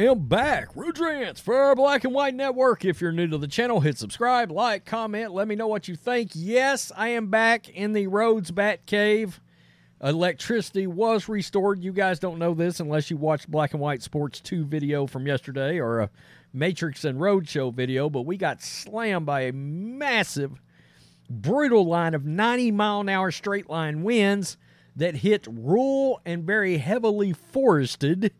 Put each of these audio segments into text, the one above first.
am back. Rudrance for our Black and White Network. If you're new to the channel, hit subscribe, like, comment, let me know what you think. Yes, I am back in the Rhodes Bat Cave. Electricity was restored. You guys don't know this unless you watched Black and White Sports 2 video from yesterday or a Matrix and Roadshow video, but we got slammed by a massive, brutal line of 90 mile an hour straight line winds that hit rural and very heavily forested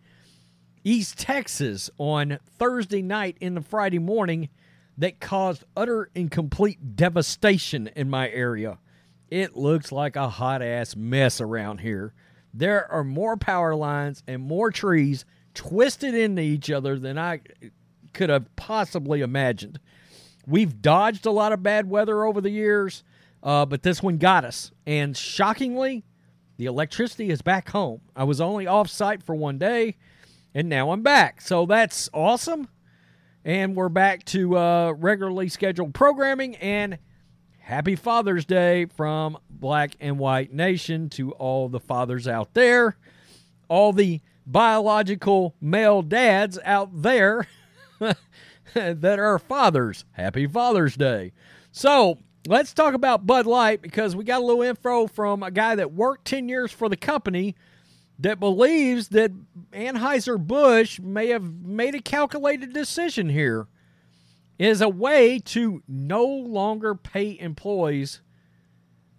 East Texas on Thursday night into Friday morning that caused utter and complete devastation in my area. It looks like a hot ass mess around here. There are more power lines and more trees twisted into each other than I could have possibly imagined. We've dodged a lot of bad weather over the years, uh, but this one got us. And shockingly, the electricity is back home. I was only off site for one day, and now I'm back. So that's awesome. And we're back to uh, regularly scheduled programming. And happy Father's Day from Black and White Nation to all the fathers out there, all the biological male dads out there that are fathers. Happy Father's Day. So let's talk about Bud Light because we got a little info from a guy that worked 10 years for the company that believes that Anheuser-Busch may have made a calculated decision here is a way to no longer pay employees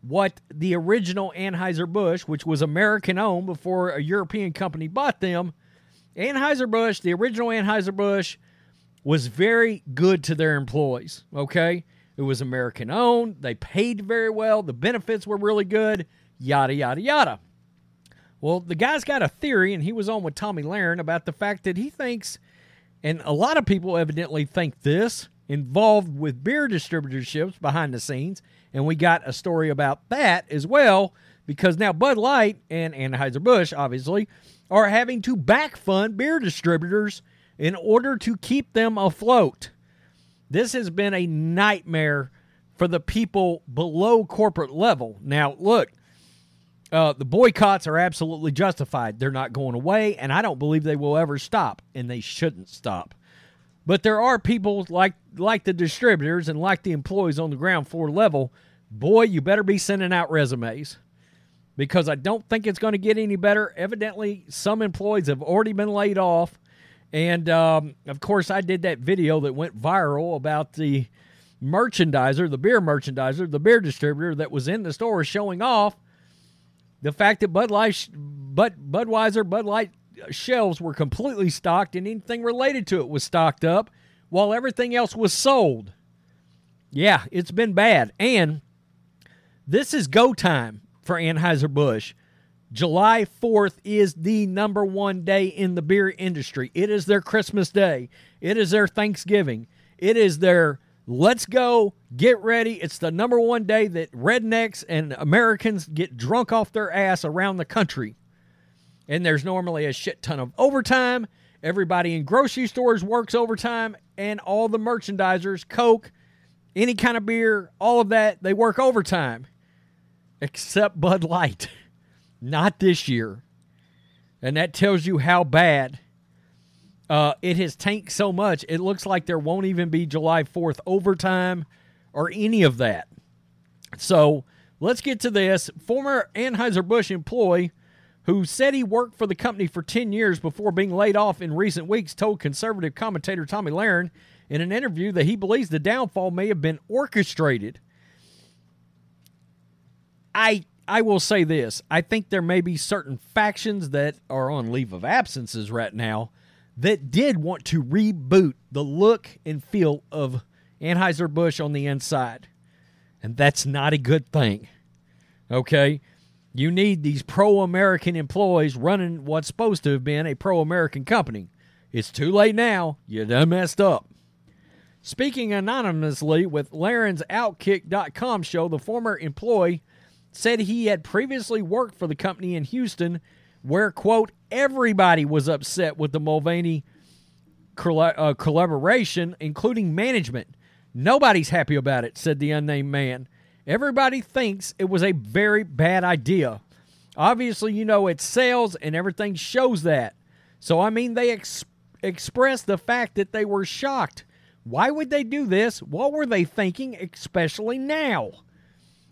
what the original Anheuser-Busch, which was American owned before a European company bought them, Anheuser-Busch, the original Anheuser-Busch was very good to their employees, okay? It was American owned. They paid very well. The benefits were really good. Yada, yada, yada. Well, the guy's got a theory, and he was on with Tomi Lahren about the fact that he thinks, and a lot of people evidently think this, involved with beer distributorships behind the scenes. And we got a story about that as well, because now Bud Light and Anheuser-Busch, obviously, are having to back fund beer distributors in order to keep them afloat. This has been a nightmare for the people below corporate level. Now, look, uh, the boycotts are absolutely justified. They're not going away, and I don't believe they will ever stop, and they shouldn't stop. But there are people like like the distributors and like the employees on the ground floor level. Boy, you better be sending out resumes because I don't think it's going to get any better. Evidently, some employees have already been laid off. And um, of course, I did that video that went viral about the merchandiser, the beer merchandiser, the beer distributor that was in the store showing off the fact that Bud Light, Bud, Budweiser, Bud Light shelves were completely stocked and anything related to it was stocked up while everything else was sold. Yeah, it's been bad. And this is go time for Anheuser-Busch. July 4th is the number one day in the beer industry. It is their Christmas day. It is their Thanksgiving. It is their let's go, get ready. It's the number one day that rednecks and Americans get drunk off their ass around the country. And there's normally a shit ton of overtime. Everybody in grocery stores works overtime, and all the merchandisers, Coke, any kind of beer, all of that, they work overtime. Except Bud Light. Not this year. And that tells you how bad uh, it has tanked so much, it looks like there won't even be July 4th overtime or any of that. So let's get to this. Former Anheuser-Busch employee who said he worked for the company for 10 years before being laid off in recent weeks told conservative commentator Tomi Lahren in an interview that he believes the downfall may have been orchestrated. I I will say this. I think there may be certain factions that are on leave of absences right now that did want to reboot the look and feel of Anheuser-Busch on the inside. And that's not a good thing. Okay? You need these pro American employees running what's supposed to have been a pro American company. It's too late now. You done messed up. Speaking anonymously with Lahren's Outkick.com show, the former employee said he had previously worked for the company in Houston where, quote, everybody was upset with the Mulvaney uh, collaboration, including management. Nobody's happy about it, said the unnamed man. Everybody thinks it was a very bad idea. Obviously, you know it's sales and everything shows that. So, I mean, they ex- expressed the fact that they were shocked. Why would they do this? What were they thinking, especially now?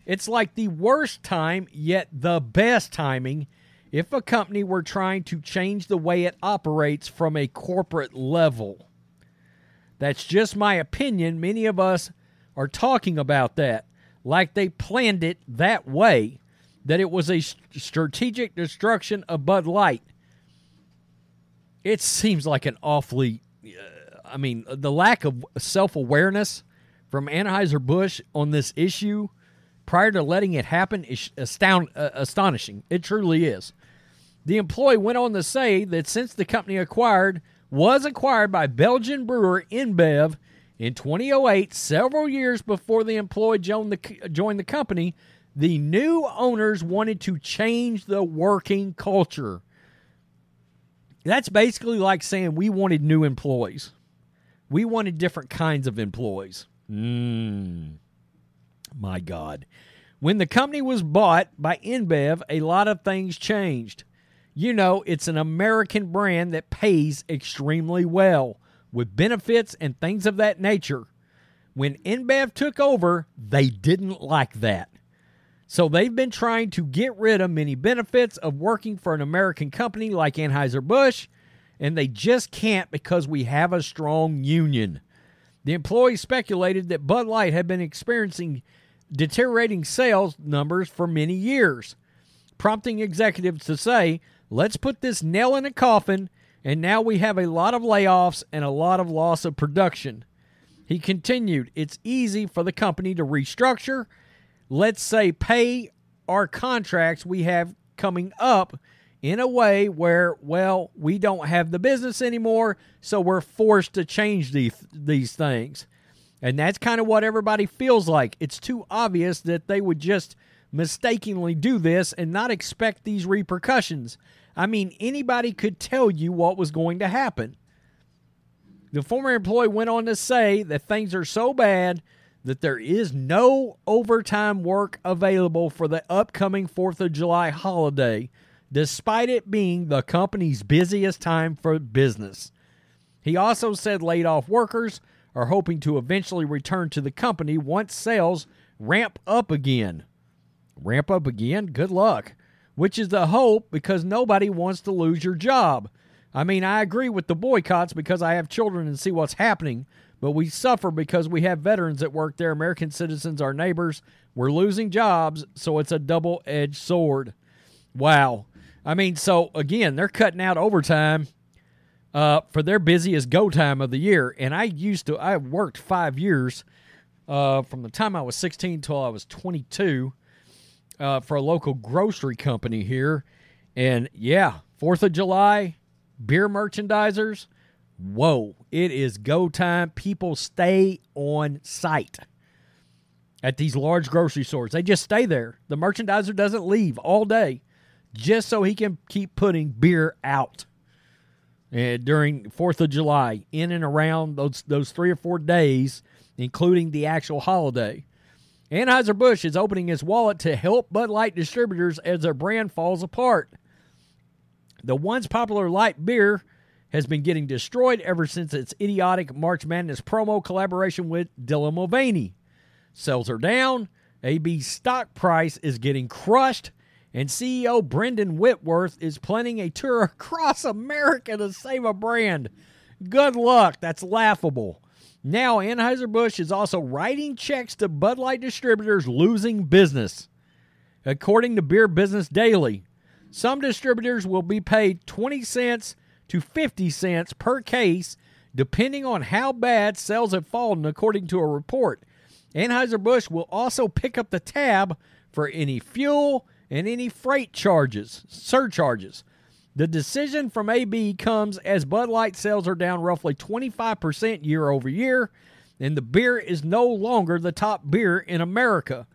It's like the worst time, yet the best timing if a company were trying to change the way it operates from a corporate level. That's just my opinion. Many of us are talking about that like they planned it that way, that it was a strategic destruction of Bud Light. It seems like an awfully, uh, I mean, the lack of self awareness from Anheuser-Busch on this issue prior to letting it happen is astound, uh, astonishing. It truly is. The employee went on to say that since the company acquired was acquired by Belgian brewer InBev in 2008, several years before the employee joined the, joined the company, the new owners wanted to change the working culture. That's basically like saying we wanted new employees. We wanted different kinds of employees. Mm, my God. When the company was bought by InBev, a lot of things changed. You know, it's an American brand that pays extremely well with benefits and things of that nature. When InBev took over, they didn't like that. So they've been trying to get rid of many benefits of working for an American company like Anheuser-Busch, and they just can't because we have a strong union. The employees speculated that Bud Light had been experiencing deteriorating sales numbers for many years, prompting executives to say, let's put this nail in a coffin, and now we have a lot of layoffs and a lot of loss of production. He continued, it's easy for the company to restructure, let's say, pay our contracts we have coming up in a way where, well, we don't have the business anymore, so we're forced to change these, these things. And that's kind of what everybody feels like. It's too obvious that they would just mistakenly do this and not expect these repercussions. I mean, anybody could tell you what was going to happen. The former employee went on to say that things are so bad that there is no overtime work available for the upcoming 4th of July holiday, despite it being the company's busiest time for business. He also said laid off workers are hoping to eventually return to the company once sales ramp up again. Ramp up again? Good luck. Which is the hope because nobody wants to lose your job. I mean, I agree with the boycotts because I have children and see what's happening, but we suffer because we have veterans that work there, American citizens, our neighbors. We're losing jobs, so it's a double edged sword. Wow. I mean, so again, they're cutting out overtime uh, for their busiest go time of the year. And I used to, I worked five years uh, from the time I was 16 till I was 22 uh, for a local grocery company here. And yeah, 4th of July, beer merchandisers, whoa, it is go time. People stay on site at these large grocery stores. They just stay there. The merchandiser doesn't leave all day just so he can keep putting beer out uh, during Fourth of July, in and around those those three or four days, including the actual holiday. Anheuser Busch is opening its wallet to help Bud Light distributors as their brand falls apart. The once popular light beer has been getting destroyed ever since its idiotic March Madness promo collaboration with Dylan Mulvaney. Sales are down. AB's stock price is getting crushed and CEO Brendan Whitworth is planning a tour across America to save a brand. Good luck. That's laughable. Now, Anheuser-Busch is also writing checks to Bud Light distributors losing business. According to Beer Business Daily, some distributors will be paid 20 cents to 50 cents per case, depending on how bad sales have fallen, according to a report. Anheuser-Busch will also pick up the tab for any fuel and any freight charges, surcharges. The decision from AB comes as Bud Light sales are down roughly 25% year over year, and the beer is no longer the top beer in America.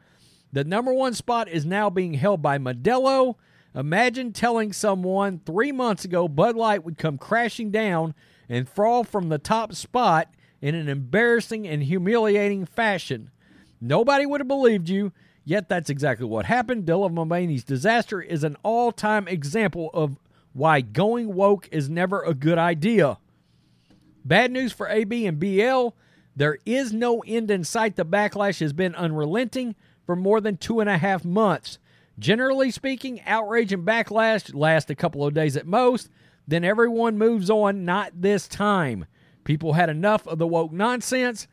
The number one spot is now being held by Modelo. Imagine telling someone three months ago Bud Light would come crashing down and fall from the top spot in an embarrassing and humiliating fashion. Nobody would have believed you, Yet that's exactly what happened. Dylan Mulvaney's disaster is an all time example of why going woke is never a good idea. Bad news for AB and BL. There is no end in sight. The backlash has been unrelenting for more than two and a half months. Generally speaking, outrage and backlash last a couple of days at most. Then everyone moves on. Not this time. People had enough of the woke nonsense.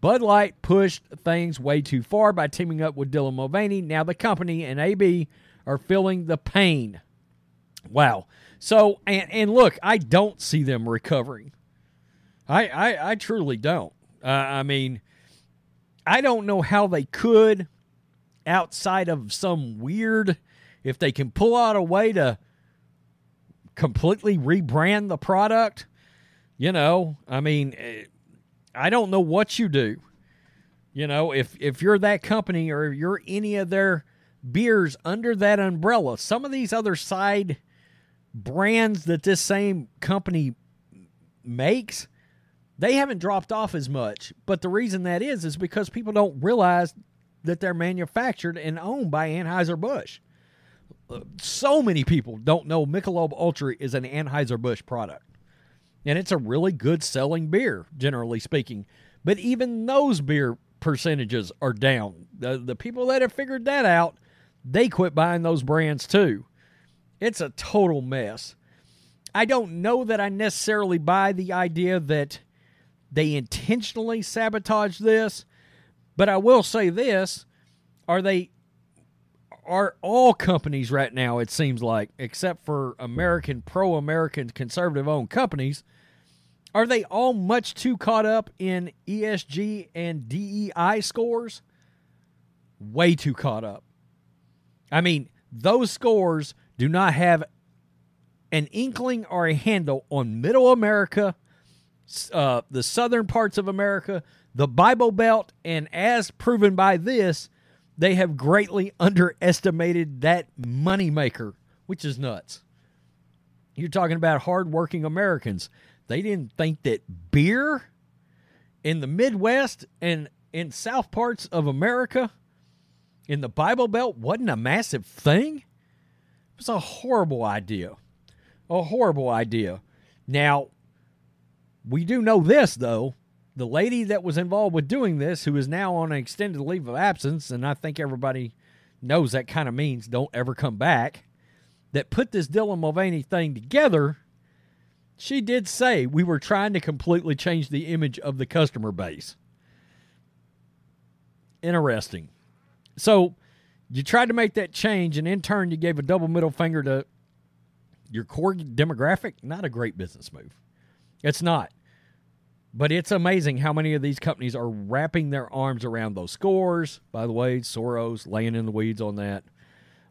Bud Light pushed things way too far by teaming up with Dylan Mulvaney. Now the company and AB are feeling the pain. Wow. So and and look, I don't see them recovering. I I, I truly don't. Uh, I mean, I don't know how they could, outside of some weird, if they can pull out a way to completely rebrand the product. You know, I mean, eh, I don't know what you do. You know, if if you're that company or you're any of their beers under that umbrella, some of these other side brands that this same company makes, they haven't dropped off as much. But the reason that is is because people don't realize that they're manufactured and owned by Anheuser-Busch. So many people don't know Michelob Ultra is an Anheuser-Busch product. And it's a really good selling beer, generally speaking. But even those beer percentages are down. The, the people that have figured that out, they quit buying those brands too. It's a total mess. I don't know that I necessarily buy the idea that they intentionally sabotage this, but I will say this, are they are all companies right now it seems like except for American pro-American conservative owned companies are they all much too caught up in ESG and DEI scores? Way too caught up. I mean, those scores do not have an inkling or a handle on middle America, uh, the southern parts of America, the Bible Belt, and as proven by this, they have greatly underestimated that moneymaker, which is nuts. You're talking about hardworking Americans. They didn't think that beer in the Midwest and in south parts of America in the Bible Belt wasn't a massive thing was a horrible idea. A horrible idea. Now, we do know this, though. The lady that was involved with doing this, who is now on an extended leave of absence, and I think everybody knows that kind of means don't ever come back, that put this Dylan Mulvaney thing together, she did say we were trying to completely change the image of the customer base. Interesting. So, you tried to make that change, and in turn, you gave a double middle finger to your core demographic. Not a great business move. It's not. But it's amazing how many of these companies are wrapping their arms around those scores. By the way, Soros laying in the weeds on that.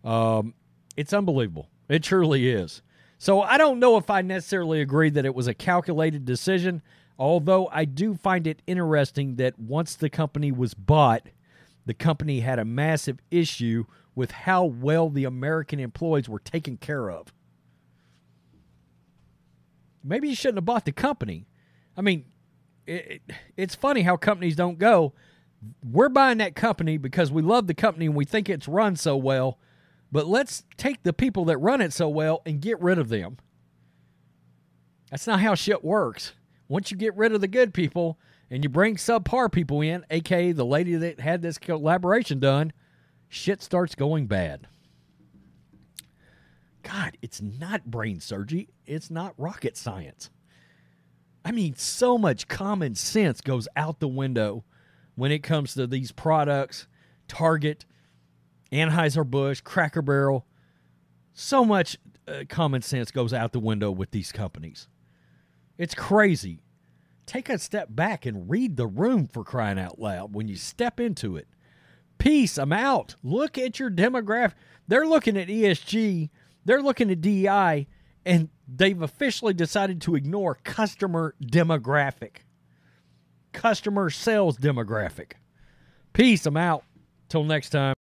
Um, it's unbelievable. It truly is. So I don't know if I necessarily agree that it was a calculated decision, although I do find it interesting that once the company was bought, the company had a massive issue with how well the American employees were taken care of. Maybe you shouldn't have bought the company. I mean, it, it, it's funny how companies don't go. We're buying that company because we love the company and we think it's run so well, but let's take the people that run it so well and get rid of them. That's not how shit works. Once you get rid of the good people, and you bring subpar people in, aka the lady that had this collaboration done, shit starts going bad. God, it's not brain surgery. It's not rocket science. I mean, so much common sense goes out the window when it comes to these products. Target, Anheuser-Busch, Cracker Barrel. So much uh, common sense goes out the window with these companies. It's crazy take a step back and read the room for crying out loud when you step into it. Peace, I'm out. Look at your demographic. They're looking at ESG, they're looking at DEI, and they've officially decided to ignore customer demographic, customer sales demographic. Peace, I'm out. Till next time.